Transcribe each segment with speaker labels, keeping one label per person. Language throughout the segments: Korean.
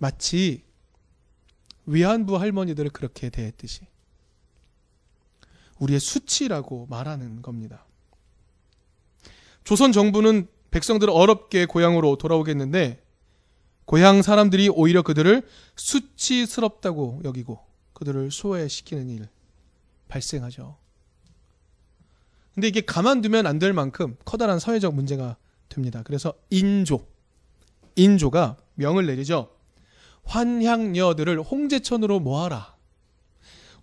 Speaker 1: 마치 위안부 할머니들을 그렇게 대했듯이 우리의 수치라고 말하는 겁니다. 조선 정부는 백성들을 어렵게 고향으로 돌아오겠는데 고향 사람들이 오히려 그들을 수치스럽다고 여기고 그들을 소외시키는 일 발생하죠. 근데 이게 가만두면 안 될 만큼 커다란 사회적 문제가 됩니다. 그래서 인조, 인조가 명을 내리죠. 환향녀들을 홍제천으로 모아라.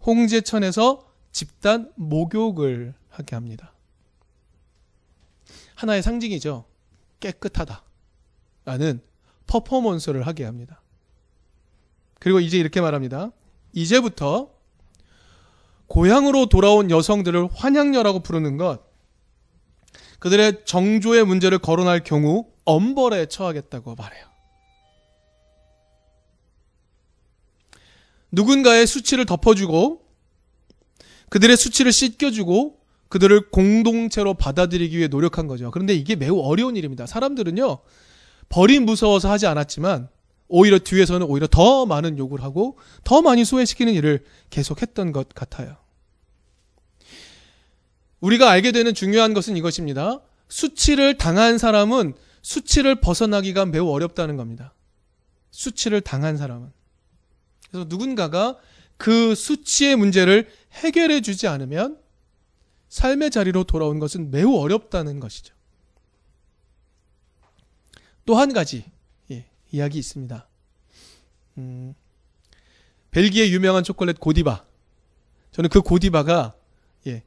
Speaker 1: 홍제천에서 집단 목욕을 하게 합니다. 하나의 상징이죠. 깨끗하다. 라는 퍼포먼스를 하게 합니다. 그리고 이제 이렇게 말합니다. 이제부터 고향으로 돌아온 여성들을 환양녀라고 부르는 것, 그들의 정조의 문제를 거론할 경우 엄벌에 처하겠다고 말해요. 누군가의 수치를 덮어주고 그들의 수치를 씻겨주고 그들을 공동체로 받아들이기 위해 노력한 거죠. 그런데 이게 매우 어려운 일입니다. 사람들은요, 벌이 무서워서 하지 않았지만, 오히려 뒤에서는 오히려 더 많은 욕을 하고, 더 많이 소외시키는 일을 계속했던 것 같아요. 우리가 알게 되는 중요한 것은 이것입니다. 수치를 당한 사람은 수치를 벗어나기가 매우 어렵다는 겁니다. 수치를 당한 사람은. 그래서 누군가가 그 수치의 문제를 해결해 주지 않으면 삶의 자리로 돌아온 것은 매우 어렵다는 것이죠. 또 한 가지 예, 이야기 있습니다. 음, 벨기에 유명한 초콜릿 고디바. 저는 그 고디바가 예,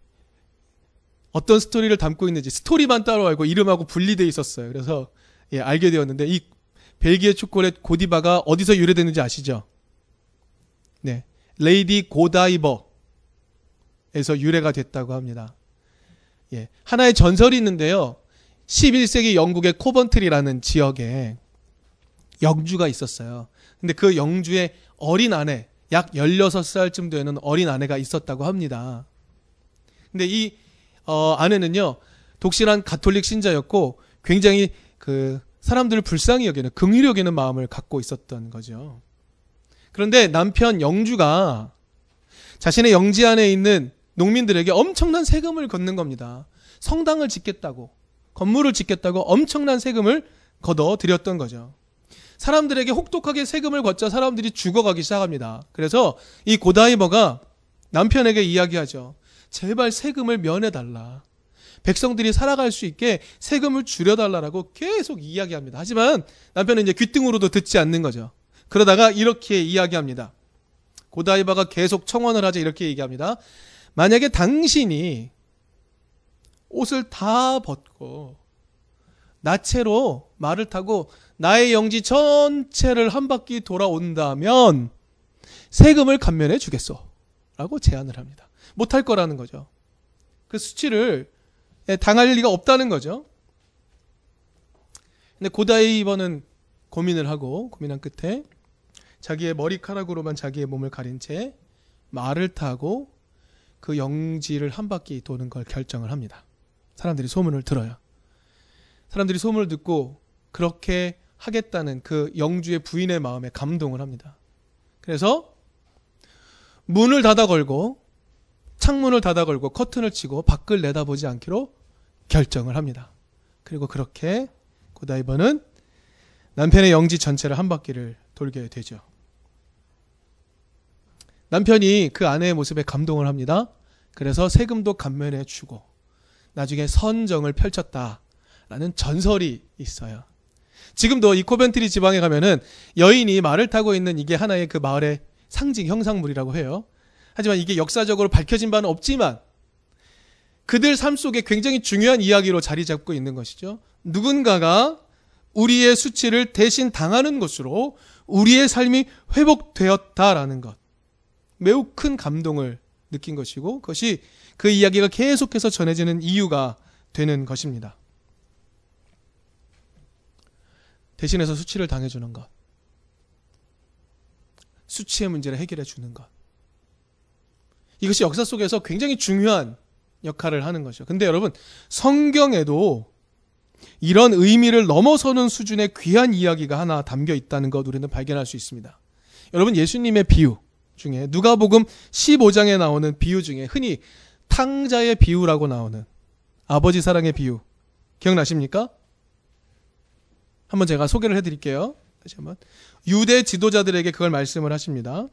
Speaker 1: 어떤 스토리를 담고 있는지 스토리만 따로 알고 이름하고 분리되어 있었어요. 그래서 예, 알게 되었는데 이 벨기에 초콜릿 고디바가 어디서 유래되는지 아시죠? 네, 레이디 고다이버 에서 유래가 됐다고 합니다. 예. 하나의 전설이 있는데요. 11세기 영국의 코번트리라는 지역에 영주가 있었어요. 근데 그 영주의 어린 아내, 약 16살쯤 되는 어린 아내가 있었다고 합니다. 근데 이, 어, 아내는요, 독실한 가톨릭 신자였고, 굉장히 그, 사람들을 불쌍히 여기는, 긍휼히 여기는 마음을 갖고 있었던 거죠. 그런데 남편 영주가 자신의 영지 안에 있는 농민들에게 엄청난 세금을 걷는 겁니다. 성당을 짓겠다고, 건물을 짓겠다고 엄청난 세금을 걷어 드렸던 거죠. 사람들에게 혹독하게 세금을 걷자 사람들이 죽어가기 시작합니다. 그래서 이 고다이버가 남편에게 이야기하죠. 제발 세금을 면해달라. 백성들이 살아갈 수 있게 세금을 줄여달라고 계속 이야기합니다. 하지만 남편은 이제 귀등으로도 듣지 않는 거죠. 그러다가 이렇게 이야기합니다. 고다이바가 계속 청원을 하자 이렇게 얘기합니다. 만약에 당신이 옷을 다 벗고 나체로 말을 타고 나의 영지 전체를 한 바퀴 돌아온다면 세금을 감면해 주겠소. 라고 제안을 합니다. 못할 거라는 거죠. 그 수치를 당할 리가 없다는 거죠. 근데 고다이버는 고민을 하고 고민한 끝에 자기의 머리카락으로만 자기의 몸을 가린 채 말을 타고 그 영지를 한 바퀴 도는 걸 결정을 합니다. 사람들이 소문을 들어요. 사람들이 소문을 듣고 그렇게 하겠다는 그 영주의 부인의 마음에 감동을 합니다. 그래서 문을 닫아 걸고 창문을 닫아 걸고 커튼을 치고 밖을 내다보지 않기로 결정을 합니다. 그리고 그렇게 고다이버는 남편의 영지 전체를 한 바퀴를 돌게 되죠. 남편이 그 아내의 모습에 감동을 합니다. 그래서 세금도 감면해 주고 나중에 선정을 펼쳤다라는 전설이 있어요. 지금도 이 코벤트리 지방에 가면은 여인이 말을 타고 있는 이게 하나의 그 마을의 상징 형상물이라고 해요. 하지만 이게 역사적으로 밝혀진 바는 없지만 그들 삶 속에 굉장히 중요한 이야기로 자리 잡고 있는 것이죠. 누군가가 우리의 수치를 대신 당하는 것으로 우리의 삶이 회복되었다라는 것. 매우 큰 감동을 느낀 것이고 그것이 그 이야기가 계속해서 전해지는 이유가 되는 것입니다. 대신해서 수치를 당해주는 것. 수치의 문제를 해결해 주는 것. 이것이 역사 속에서 굉장히 중요한 역할을 하는 것이죠. 근데 여러분, 성경에도 이런 의미를 넘어서는 수준의 귀한 이야기가 하나 담겨 있다는 것 우리는 발견할 수 있습니다. 여러분 예수님의 비유 중에 누가복음 15장에 나오는 비유 중에 흔히 탕자의 비유라고 나오는 아버지 사랑의 비유 기억나십니까? 한번 제가 소개를 해드릴게요. 다시 한번 유대 지도자들에게 그걸 말씀을 하십니다.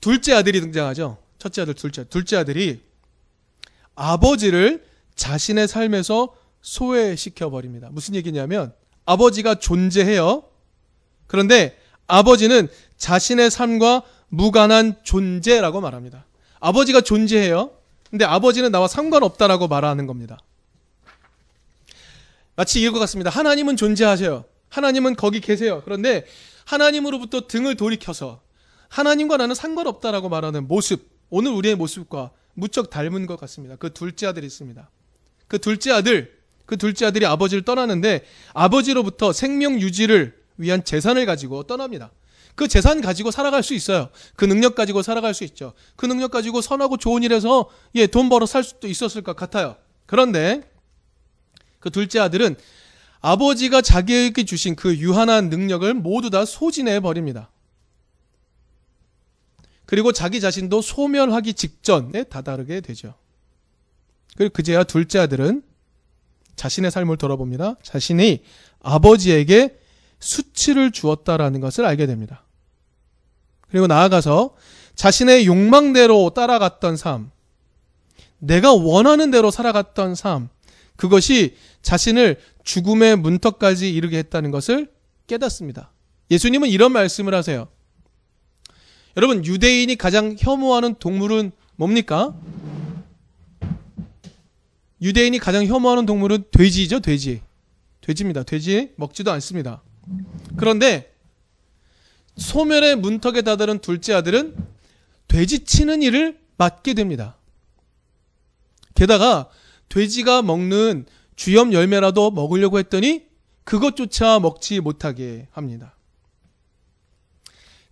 Speaker 1: 둘째 아들이 등장하죠. 첫째 아들, 둘째, 둘째 아들이 아버지를 자신의 삶에서 소외시켜 버립니다. 무슨 얘기냐면 아버지가 존재해요. 그런데 아버지는 자신의 삶과 무관한 존재라고 말합니다. 아버지가 존재해요. 근데 아버지는 나와 상관없다라고 말하는 겁니다. 마치 이럴 것 같습니다. 하나님은 존재하세요. 하나님은 거기 계세요. 그런데 하나님으로부터 등을 돌이켜서 하나님과 나는 상관없다라고 말하는 모습, 오늘 우리의 모습과 무척 닮은 것 같습니다. 그 둘째 아들이 있습니다. 그 둘째 아들, 그 둘째 아들이 아버지를 떠나는데 아버지로부터 생명 유지를 위한 재산을 가지고 떠납니다. 그 재산 가지고 살아갈 수 있어요. 그 능력 가지고 살아갈 수 있죠. 그 능력 가지고 선하고 좋은 일에서 예, 돈 벌어 살 수도 있었을 것 같아요. 그런데 그 둘째 아들은 아버지가 자기에게 주신 그 유한한 능력을 모두 다 소진해 버립니다. 그리고 자기 자신도 소멸하기 직전에 다다르게 되죠. 그리고 그제야 둘째 아들은 자신의 삶을 돌아봅니다. 자신이 아버지에게 수치를 주었다라는 것을 알게 됩니다. 그리고 나아가서 자신의 욕망대로 따라갔던 삶, 내가 원하는 대로 살아갔던 삶, 그것이 자신을 죽음의 문턱까지 이르게 했다는 것을 깨닫습니다. 예수님은 이런 말씀을 하세요. 여러분, 유대인이 가장 혐오하는 동물은 뭡니까? 유대인이 가장 혐오하는 동물은 돼지죠, 돼지. 돼지입니다. 돼지 먹지도 않습니다. 그런데 소멸의 문턱에 다다른 둘째 아들은 돼지 치는 일을 맡게 됩니다. 게다가 돼지가 먹는 주염 열매라도 먹으려고 했더니 그것조차 먹지 못하게 합니다.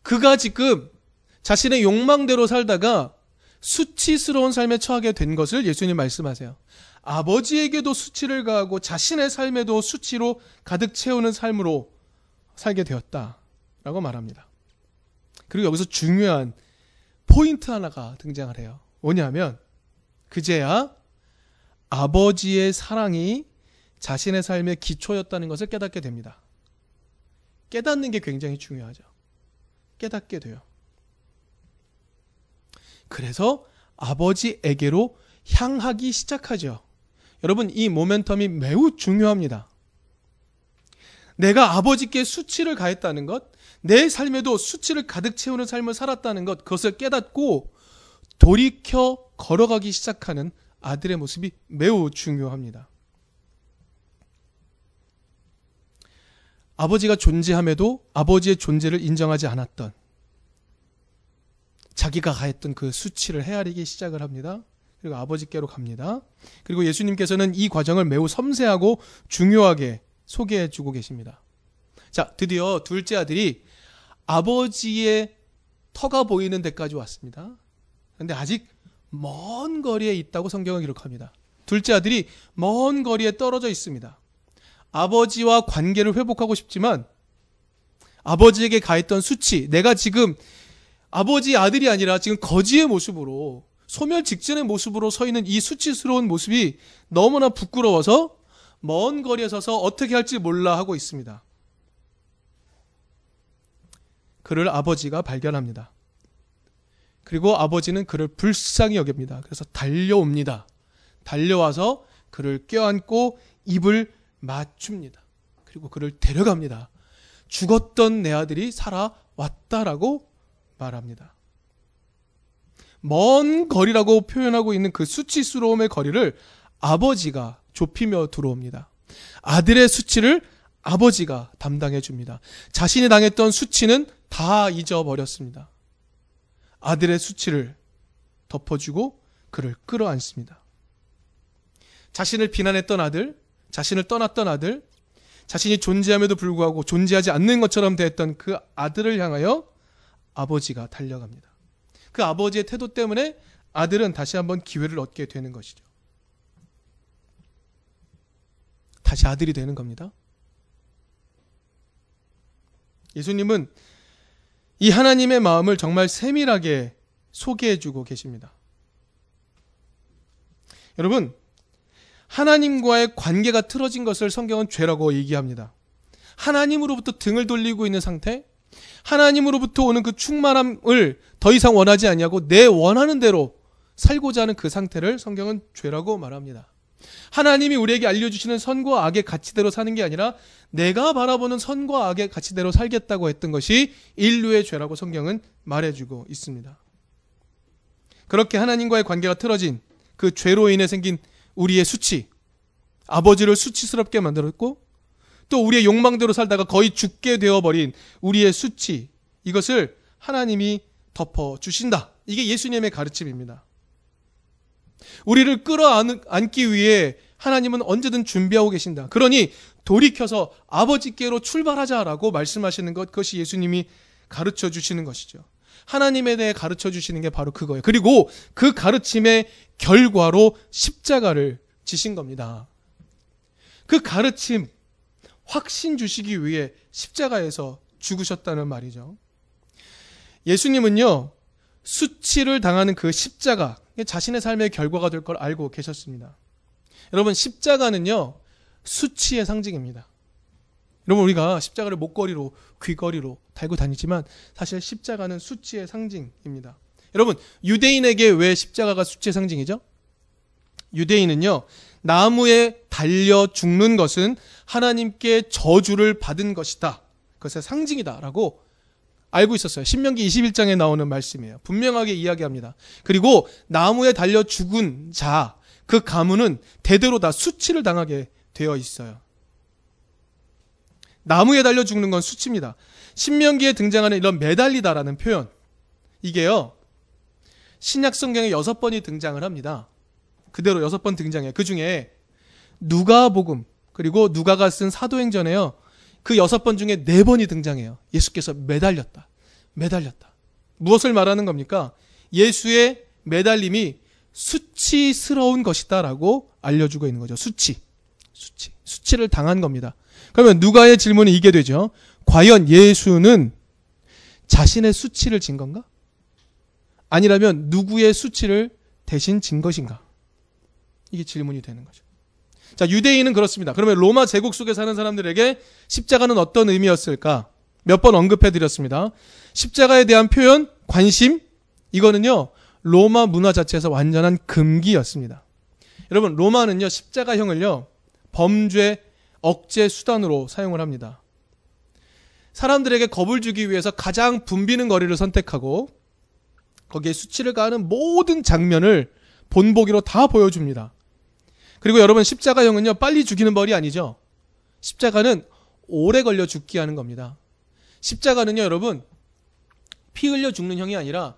Speaker 1: 그가 지금 자신의 욕망대로 살다가 수치스러운 삶에 처하게 된 것을 예수님 말씀하세요. 아버지에게도 수치를 가하고 자신의 삶에도 수치로 가득 채우는 삶으로 살게 되었다 라고 말합니다. 그리고 여기서 중요한 포인트 하나가 등장을 해요. 뭐냐면 그제야 아버지의 사랑이 자신의 삶의 기초였다는 것을 깨닫게 됩니다. 깨닫는 게 굉장히 중요하죠. 깨닫게 돼요. 그래서 아버지에게로 향하기 시작하죠. 여러분, 이 모멘텀이 매우 중요합니다. 내가 아버지께 수치를 가했다는 것, 내 삶에도 수치를 가득 채우는 삶을 살았다는 것, 그것을 깨닫고 돌이켜 걸어가기 시작하는 아들의 모습이 매우 중요합니다. 아버지가 존재함에도 아버지의 존재를 인정하지 않았던 자기가 가했던 그 수치를 헤아리기 시작을 합니다. 그리고 아버지께로 갑니다. 그리고 예수님께서는 이 과정을 매우 섬세하고 중요하게 소개해 주고 계십니다. 자, 드디어 둘째 아들이 아버지의 터가 보이는 데까지 왔습니다. 그런데 아직 먼 거리에 있다고 성경은 기록합니다. 둘째 아들이 먼 거리에 떨어져 있습니다. 아버지와 관계를 회복하고 싶지만 아버지에게 가했던 수치, 내가 지금 아버지 아들이 아니라 지금 거지의 모습으로 소멸 직전의 모습으로 서 있는 이 수치스러운 모습이 너무나 부끄러워서 먼 거리에 서서 어떻게 할지 몰라 하고 있습니다. 그를 아버지가 발견합니다. 그리고 아버지는 그를 불쌍히 여깁니다. 그래서 달려옵니다. 달려와서 그를 껴안고 입을 맞춥니다. 그리고 그를 데려갑니다. 죽었던 내 아들이 살아왔다라고 말합니다. 먼 거리라고 표현하고 있는 그 수치스러움의 거리를 아버지가 좁히며 들어옵니다. 아들의 수치를 아버지가 담당해 줍니다. 자신이 당했던 수치는 다 잊어버렸습니다. 아들의 수치를 덮어주고 그를 끌어안습니다. 자신을 비난했던 아들, 자신을 떠났던 아들, 자신이 존재함에도 불구하고 존재하지 않는 것처럼 대했던 그 아들을 향하여 아버지가 달려갑니다. 그 아버지의 태도 때문에 아들은 다시 한번 기회를 얻게 되는 것이죠. 다시 아들이 되는 겁니다. 예수님은 이 하나님의 마음을 정말 세밀하게 소개해 주고 계십니다. 여러분, 하나님과의 관계가 틀어진 것을 성경은 죄라고 얘기합니다. 하나님으로부터 등을 돌리고 있는 상태, 하나님으로부터 오는 그 충만함을 더 이상 원하지 아니하고 내 원하는 대로 살고자 하는 그 상태를 성경은 죄라고 말합니다. 하나님이 우리에게 알려주시는 선과 악의 가치대로 사는 게 아니라 내가 바라보는 선과 악의 가치대로 살겠다고 했던 것이 인류의 죄라고 성경은 말해주고 있습니다. 그렇게 하나님과의 관계가 틀어진 그 죄로 인해 생긴 우리의 수치, 아버지를 수치스럽게 만들었고 또 우리의 욕망대로 살다가 거의 죽게 되어버린 우리의 수치, 이것을 하나님이 덮어주신다. 이게 예수님의 가르침입니다. 우리를 끌어안기 위해 하나님은 언제든 준비하고 계신다. 그러니 돌이켜서 아버지께로 출발하자라고 말씀하시는 것, 그것이 예수님이 가르쳐 주시는 것이죠. 하나님에 대해 가르쳐 주시는 게 바로 그거예요. 그리고 그 가르침의 결과로 십자가를 지신 겁니다. 그 가르침, 확신 주시기 위해 십자가에서 죽으셨다는 말이죠. 예수님은요, 수치를 당하는 그 십자가, 자신의 삶의 결과가 될 걸 알고 계셨습니다. 여러분, 십자가는요, 수치의 상징입니다. 여러분, 우리가 십자가를 목걸이로, 귀걸이로 달고 다니지만 사실 십자가는 수치의 상징입니다. 여러분, 유대인에게 왜 십자가가 수치의 상징이죠? 유대인은요, 나무에 달려 죽는 것은 하나님께 저주를 받은 것이다. 그것의 상징이다라고 알고 있었어요. 신명기 21장에 나오는 말씀이에요. 분명하게 이야기합니다. 그리고 나무에 달려 죽은 자, 그 가문은 대대로 다 수치를 당하게 되어 있어요. 나무에 달려 죽는 건 수치입니다. 신명기에 등장하는 이런 매달리다라는 표현. 이게요. 신약 성경에 여섯 번이 등장을 합니다. 그대로 여섯 번 등장해요. 그 중에 누가복음 그리고 누가가 쓴 사도행전에요. 그 여섯 번 중에 네 번이 등장해요. 예수께서 매달렸다. 매달렸다. 무엇을 말하는 겁니까? 예수의 매달림이 수치스러운 것이다라고 알려주고 있는 거죠. 수치. 수치. 수치를 당한 겁니다. 그러면 누가의 질문이 이게 되죠. 과연 예수는 자신의 수치를 진 건가? 아니라면 누구의 수치를 대신 진 것인가? 이게 질문이 되는 거죠. 자, 유대인은 그렇습니다. 그러면 로마 제국 속에 사는 사람들에게 십자가는 어떤 의미였을까? 몇 번 언급해 드렸습니다. 십자가에 대한 표현, 관심, 이거는요, 로마 문화 자체에서 완전한 금기였습니다. 여러분, 로마는요, 십자가형을요, 범죄, 억제 수단으로 사용을 합니다. 사람들에게 겁을 주기 위해서 가장 붐비는 거리를 선택하고, 거기에 수치를 가하는 모든 장면을 본보기로 다 보여줍니다. 그리고 여러분 십자가형은요 빨리 죽이는 벌이 아니죠. 십자가는 오래 걸려 죽게 하는 겁니다. 십자가는요 여러분 피 흘려 죽는 형이 아니라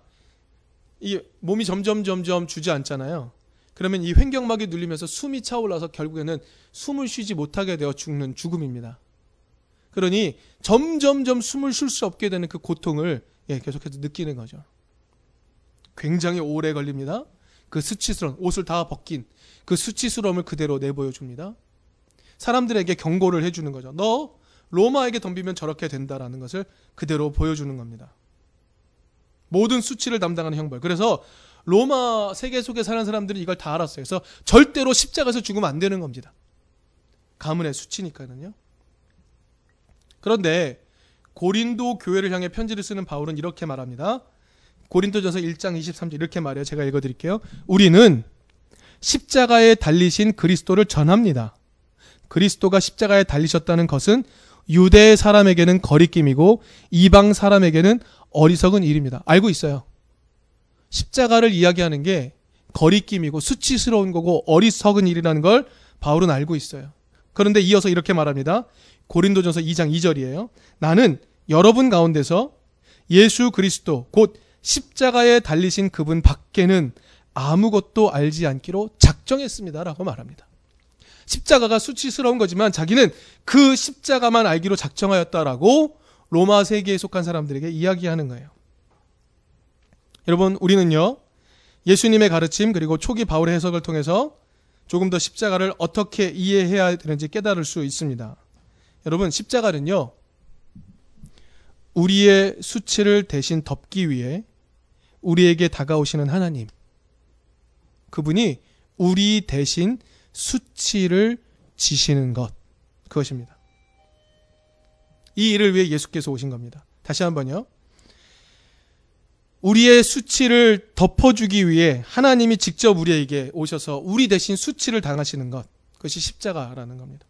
Speaker 1: 이 몸이 점점 점점 주저앉잖아요. 그러면 이 횡격막이 눌리면서 숨이 차올라서 결국에는 숨을 쉬지 못하게 되어 죽는 죽음입니다. 그러니 점점점 숨을 쉴 수 없게 되는 그 고통을 예, 계속해서 느끼는 거죠. 굉장히 오래 걸립니다. 그 수치스러운 옷을 다 벗긴 그 수치스러움을 그대로 내보여 줍니다. 사람들에게 경고를 해주는 거죠. 너 로마에게 덤비면 저렇게 된다라는 것을 그대로 보여주는 겁니다. 모든 수치를 담당하는 형벌. 그래서 로마 세계 속에 사는 사람들이 이걸 다 알았어요. 그래서 절대로 십자가에서 죽으면 안 되는 겁니다. 가문의 수치니까는요. 그런데 고린도 교회를 향해 편지를 쓰는 바울은 이렇게 말합니다. 고린도전서 1장 23절 이렇게 말해요. 제가 읽어 드릴게요. 우리는 십자가에 달리신 그리스도를 전합니다. 그리스도가 십자가에 달리셨다는 것은 유대 사람에게는 거리낌이고 이방 사람에게는 어리석은 일입니다. 알고 있어요. 십자가를 이야기하는 게 거리낌이고 수치스러운 거고 어리석은 일이라는 걸 바울은 알고 있어요. 그런데 이어서 이렇게 말합니다. 고린도전서 2장 2절이에요. 나는 여러분 가운데서 예수 그리스도 곧 십자가에 달리신 그분 밖에는 아무것도 알지 않기로 작정했습니다라고 말합니다. 십자가가 수치스러운 거지만 자기는 그 십자가만 알기로 작정하였다라고 로마 세계에 속한 사람들에게 이야기하는 거예요. 여러분, 우리는요, 예수님의 가르침 그리고 초기 바울의 해석을 통해서 조금 더 십자가를 어떻게 이해해야 되는지 깨달을 수 있습니다. 여러분, 십자가는요, 우리의 수치를 대신 덮기 위해 우리에게 다가오시는 하나님. 그분이 우리 대신 수치를 지시는 것. 그것입니다. 이 일을 위해 예수께서 오신 겁니다. 다시 한번요. 우리의 수치를 덮어주기 위해 하나님이 직접 우리에게 오셔서 우리 대신 수치를 당하시는 것. 그것이 십자가라는 겁니다.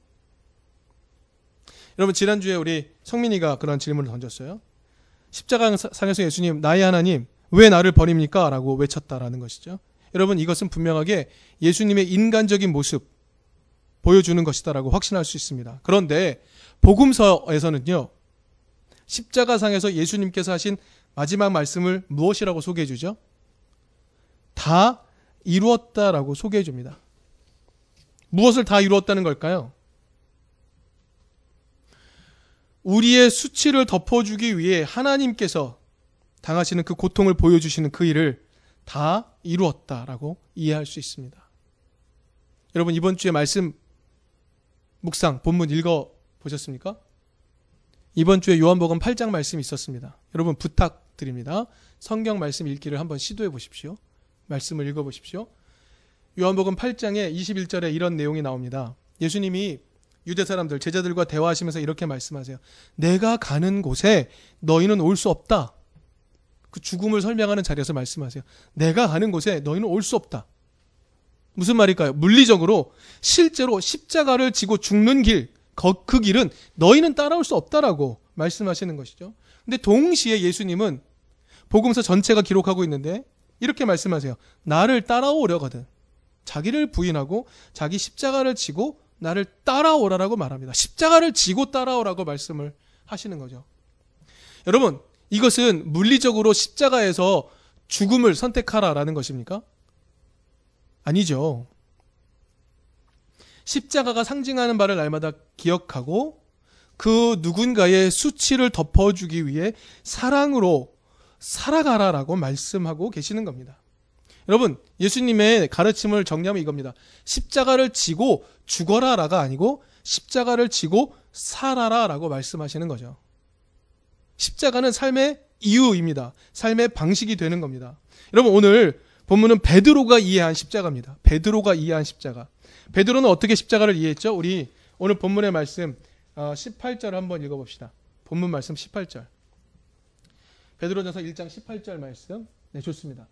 Speaker 1: 여러분, 지난주에 우리 성민이가 그런 질문을 던졌어요. 십자가 상에서 예수님, 나의 하나님, 왜 나를 버립니까? 라고 외쳤다라는 것이죠. 여러분, 이것은 분명하게 예수님의 인간적인 모습 보여주는 것이다라고 확신할 수 있습니다. 그런데 복음서에서는요, 십자가상에서 예수님께서 하신 마지막 말씀을 무엇이라고 소개해 주죠? 다 이루었다라고 소개해 줍니다. 무엇을 다 이루었다는 걸까요? 우리의 수치를 덮어주기 위해 하나님께서 당하시는 그 고통을 보여주시는 그 일을 다 이루었다라고 이해할 수 있습니다. 여러분, 이번 주에 말씀 묵상, 본문 읽어 보셨습니까? 이번 주에 요한복음 8장 말씀이 있었습니다. 여러분, 부탁드립니다. 성경 말씀 읽기를 한번 시도해 보십시오. 말씀을 읽어 보십시오. 요한복음 8장에 21절에 이런 내용이 나옵니다. 예수님이 유대 사람들, 제자들과 대화하시면서 이렇게 말씀하세요. 내가 가는 곳에 너희는 올 수 없다. 그 죽음을 설명하는 자리에서 말씀하세요. 내가 가는 곳에 너희는 올 수 없다. 무슨 말일까요? 물리적으로 실제로 십자가를 지고 죽는 길, 그 길은 너희는 따라올 수 없다라고 말씀하시는 것이죠. 근데 동시에 예수님은 복음서 전체가 기록하고 있는데 이렇게 말씀하세요. 나를 따라오려거든. 자기를 부인하고 자기 십자가를 지고 나를 따라오라라고 말합니다. 십자가를 지고 따라오라고 말씀을 하시는 거죠. 여러분, 이것은 물리적으로 십자가에서 죽음을 선택하라라는 것입니까? 아니죠. 십자가가 상징하는 바를 날마다 기억하고 그 누군가의 수치를 덮어주기 위해 사랑으로 살아가라라고 말씀하고 계시는 겁니다. 여러분, 예수님의 가르침을 정리하면 이겁니다. 십자가를 지고 죽어라라가 아니고 십자가를 지고 살아라라고 말씀하시는 거죠. 십자가는 삶의 이유입니다. 삶의 방식이 되는 겁니다. 여러분, 오늘 본문은 베드로가 이해한 십자가입니다. 베드로가 이해한 십자가. 베드로는 어떻게 십자가를 이해했죠? 우리 오늘 본문의 말씀 18절 어, 한번 읽어봅시다. 본문 말씀 18절. 베드로전서 1장 18절 말씀. 네, 좋습니다.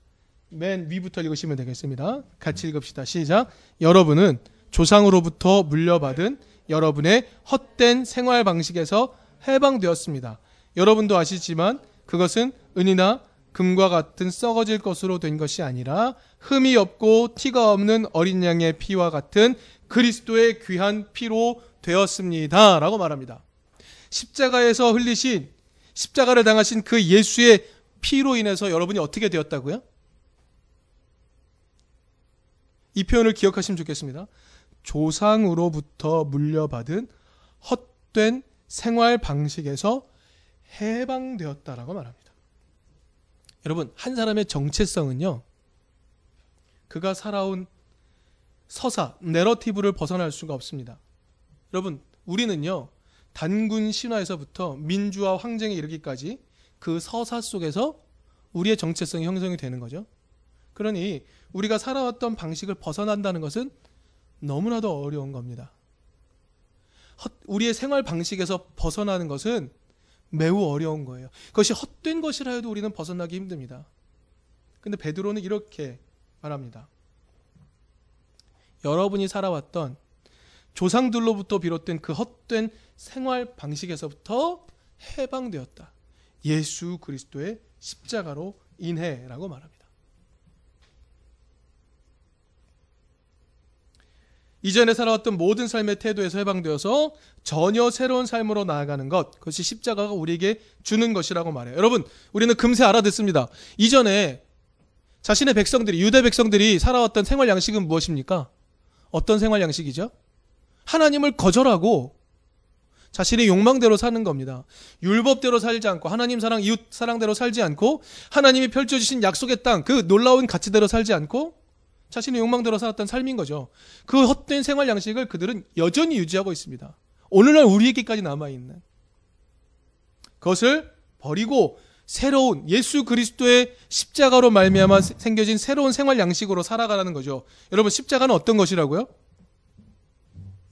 Speaker 1: 맨 위부터 읽으시면 되겠습니다. 같이 읽읍시다. 시작. 여러분은 조상으로부터 물려받은 여러분의 헛된 생활 방식에서 해방되었습니다. 여러분도 아시지만 그것은 은이나 금과 같은 썩어질 것으로 된 것이 아니라 흠이 없고 티가 없는 어린 양의 피와 같은 그리스도의 귀한 피로 되었습니다. 라고 말합니다. 십자가에서 흘리신 십자가를 당하신 그 예수의 피로 인해서 여러분이 어떻게 되었다고요? 이 표현을 기억하시면 좋겠습니다. 조상으로부터 물려받은 헛된 생활 방식에서 해방되었다라고 말합니다. 여러분, 한 사람의 정체성은요, 그가 살아온 서사, 내러티브를 벗어날 수가 없습니다. 여러분, 우리는요, 단군 신화에서부터 민주화 황정에 이르기까지 그 서사 속에서 우리의 정체성이 형성이 되는 거죠. 그러니 우리가 살아왔던 방식을 벗어난다는 것은 너무나도 어려운 겁니다. 우리의 생활 방식에서 벗어나는 것은 매우 어려운 거예요. 그것이 헛된 것이라 해도 우리는 벗어나기 힘듭니다. 근데 베드로는 이렇게 말합니다. 여러분이 살아왔던 조상들로부터 비롯된 그 헛된 생활 방식에서부터 해방되었다. 예수 그리스도의 십자가로 인해라고 말합니다. 이전에 살아왔던 모든 삶의 태도에서 해방되어서 전혀 새로운 삶으로 나아가는 것, 그것이 십자가가 우리에게 주는 것이라고 말해요. 여러분, 우리는 금세 알아듣습니다. 이전에 자신의 백성들이, 유대 백성들이 살아왔던 생활 양식은 무엇입니까? 어떤 생활 양식이죠? 하나님을 거절하고 자신의 욕망대로 사는 겁니다. 율법대로 살지 않고 하나님 사랑, 이웃 사랑대로 살지 않고 하나님이 펼쳐 주신 약속의 땅, 그 놀라운 가치대로 살지 않고 자신의 욕망대로 살았던 삶인 거죠. 그 헛된 생활 양식을 그들은 여전히 유지하고 있습니다. 오늘날 우리에게까지 남아있는. 그것을 버리고 새로운 예수 그리스도의 십자가로 말미암아 생겨진 새로운 생활 양식으로 살아가라는 거죠. 여러분 십자가는 어떤 것이라고요?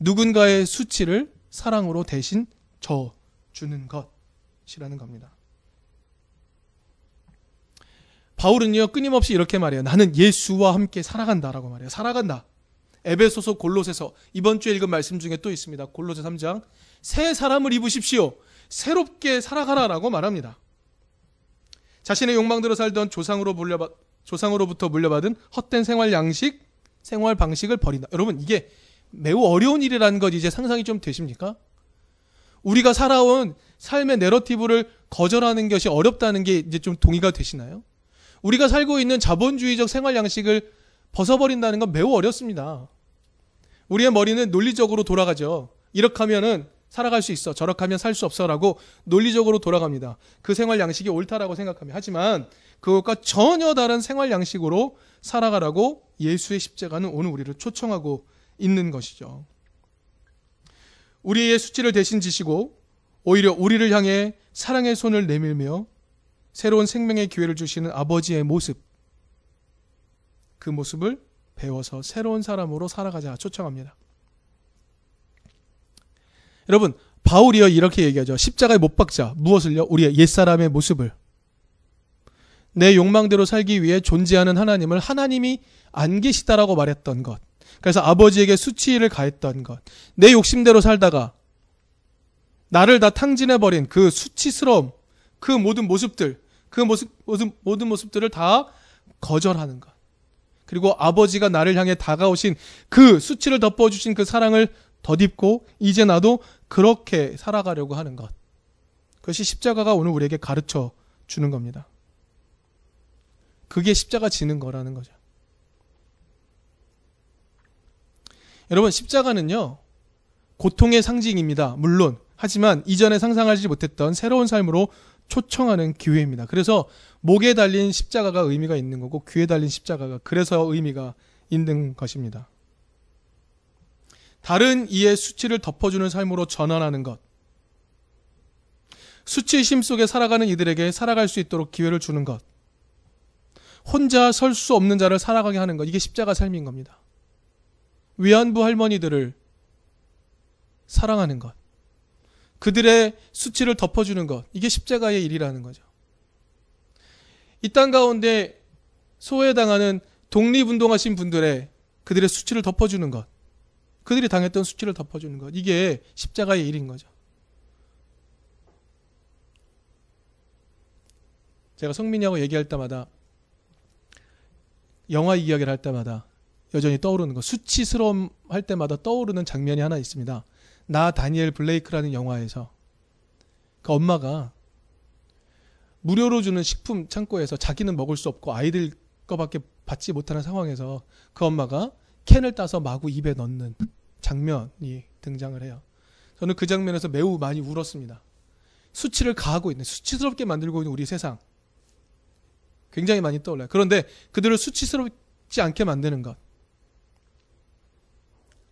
Speaker 1: 누군가의 수치를 사랑으로 대신 져 주는 것이라는 겁니다. 바울은요 끊임없이 이렇게 말해요. 나는 예수와 함께 살아간다라고 말해요. 살아간다. 에베소서 골로새서 이번 주에 읽은 말씀 중에 또 있습니다. 골로새 3장 새 사람을 입으십시오. 새롭게 살아가라라고 말합니다. 자신의 욕망대로 살던 조상으로 물려받 조상으로부터 물려받은 헛된 생활 양식, 생활 방식을 버린다. 여러분 이게 매우 어려운 일이라는 것 이제 상상이 좀 되십니까? 우리가 살아온 삶의 내러티브를 거절하는 것이 어렵다는 게 이제 좀 동의가 되시나요? 우리가 살고 있는 자본주의적 생활 양식을 벗어버린다는 건 매우 어렵습니다. 우리의 머리는 논리적으로 돌아가죠. 이렇게 하면은 살아갈 수 있어. 저렇게 하면 살 수 없어라고 논리적으로 돌아갑니다. 그 생활 양식이 옳다라고 생각합니다. 하지만 그것과 전혀 다른 생활 양식으로 살아가라고 예수의 십자가는 오늘 우리를 초청하고 있는 것이죠. 우리의 수치를 대신 지시고 오히려 우리를 향해 사랑의 손을 내밀며 새로운 생명의 기회를 주시는 아버지의 모습, 그 모습을 배워서 새로운 사람으로 살아가자 초청합니다. 여러분, 바울이요 이렇게 얘기하죠. 십자가에 못 박자 무엇을요? 우리의 옛사람의 모습을 내 욕망대로 살기 위해 존재하는 하나님을 하나님이 안 계시다라고 말했던 것. 그래서 아버지에게 수치를 가했던 것. 내 욕심대로 살다가 나를 다 탕진해 버린 그 수치스러움, 그 모든 모습들, 그 모습, 모든, 모든 모습들을 다 거절하는 것. 그리고 아버지가 나를 향해 다가오신 그 수치를 덮어주신 그 사랑을 덧입고 이제 나도 그렇게 살아가려고 하는 것. 그것이 십자가가 오늘 우리에게 가르쳐 주는 겁니다. 그게 십자가 지는 거라는 거죠. 여러분, 십자가는요, 고통의 상징입니다. 물론. 하지만 이전에 상상하지 못했던 새로운 삶으로 초청하는 기회입니다. 그래서 목에 달린 십자가가 의미가 있는 거고 귀에 달린 십자가가 그래서 의미가 있는 것입니다. 다른 이의 수치를 덮어주는 삶으로 전환하는 것. 수치심 속에 살아가는 이들에게 살아갈 수 있도록 기회를 주는 것. 혼자 설 수 없는 자를 살아가게 하는 것. 이게 십자가 삶인 겁니다. 위안부 할머니들을 사랑하는 것. 그들의 수치를 덮어주는 것. 이게 십자가의 일이라는 거죠. 이 땅 가운데 소외당하는 독립운동하신 분들의 그들의 수치를 덮어주는 것. 그들이 당했던 수치를 덮어주는 것. 이게 십자가의 일인 거죠. 제가 성민이하고 얘기할 때마다 영화 이야기를 할 때마다 여전히 떠오르는 거 수치스러움 할 때마다 떠오르는 장면이 하나 있습니다. 나 다니엘 블레이크라는 영화에서 그 엄마가 무료로 주는 식품 창고에서 자기는 먹을 수 없고 아이들 거밖에 받지 못하는 상황에서 그 엄마가 캔을 따서 마구 입에 넣는 장면이 등장을 해요. 저는 그 장면에서 매우 많이 울었습니다. 수치를 가하고 있는 수치스럽게 만들고 있는 우리 세상 굉장히 많이 떠올라요. 그런데 그들을 수치스럽지 않게 만드는 것,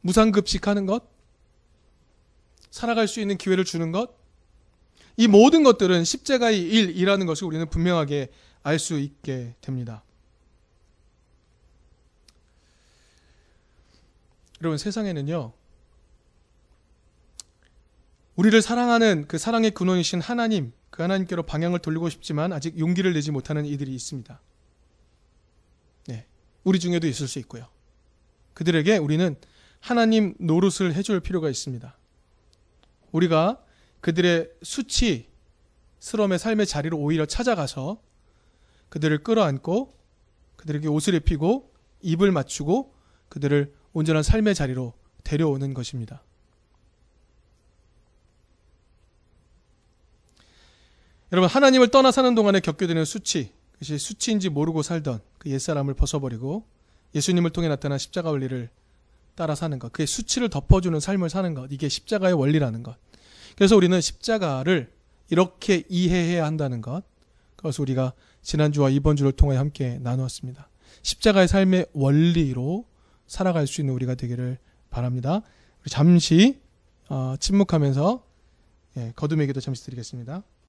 Speaker 1: 무상급식하는 것, 살아갈 수 있는 기회를 주는 것, 이 모든 것들은 십자가의 일이라는 것을 우리는 분명하게 알 수 있게 됩니다. 여러분 세상에는요. 우리를 사랑하는 그 사랑의 근원이신 하나님, 그 하나님께로 방향을 돌리고 싶지만 아직 용기를 내지 못하는 이들이 있습니다. 네. 우리 중에도 있을 수 있고요. 그들에게 우리는 하나님 노릇을 해줄 필요가 있습니다. 우리가 그들의 수치, 스러움의 삶의 자리를 오히려 찾아가서 그들을 끌어안고 그들에게 옷을 입히고 입을 맞추고 그들을 온전한 삶의 자리로 데려오는 것입니다. 여러분 하나님을 떠나 사는 동안에 겪게 되는 수치 그것이 수치인지 모르고 살던 그 옛사람을 벗어버리고 예수님을 통해 나타난 십자가 원리를 따라 사는 것 그의 수치를 덮어주는 삶을 사는 것 이게 십자가의 원리라는 것 그래서 우리는 십자가를 이렇게 이해해야 한다는 것 그것을 우리가 지난주와 이번 주를 통해 함께 나누었습니다 십자가의 삶의 원리로 살아갈 수 있는 우리가 되기를 바랍니다. 잠시 어, 침묵하면서 예, 거듭의 기도 잠시 드리겠습니다.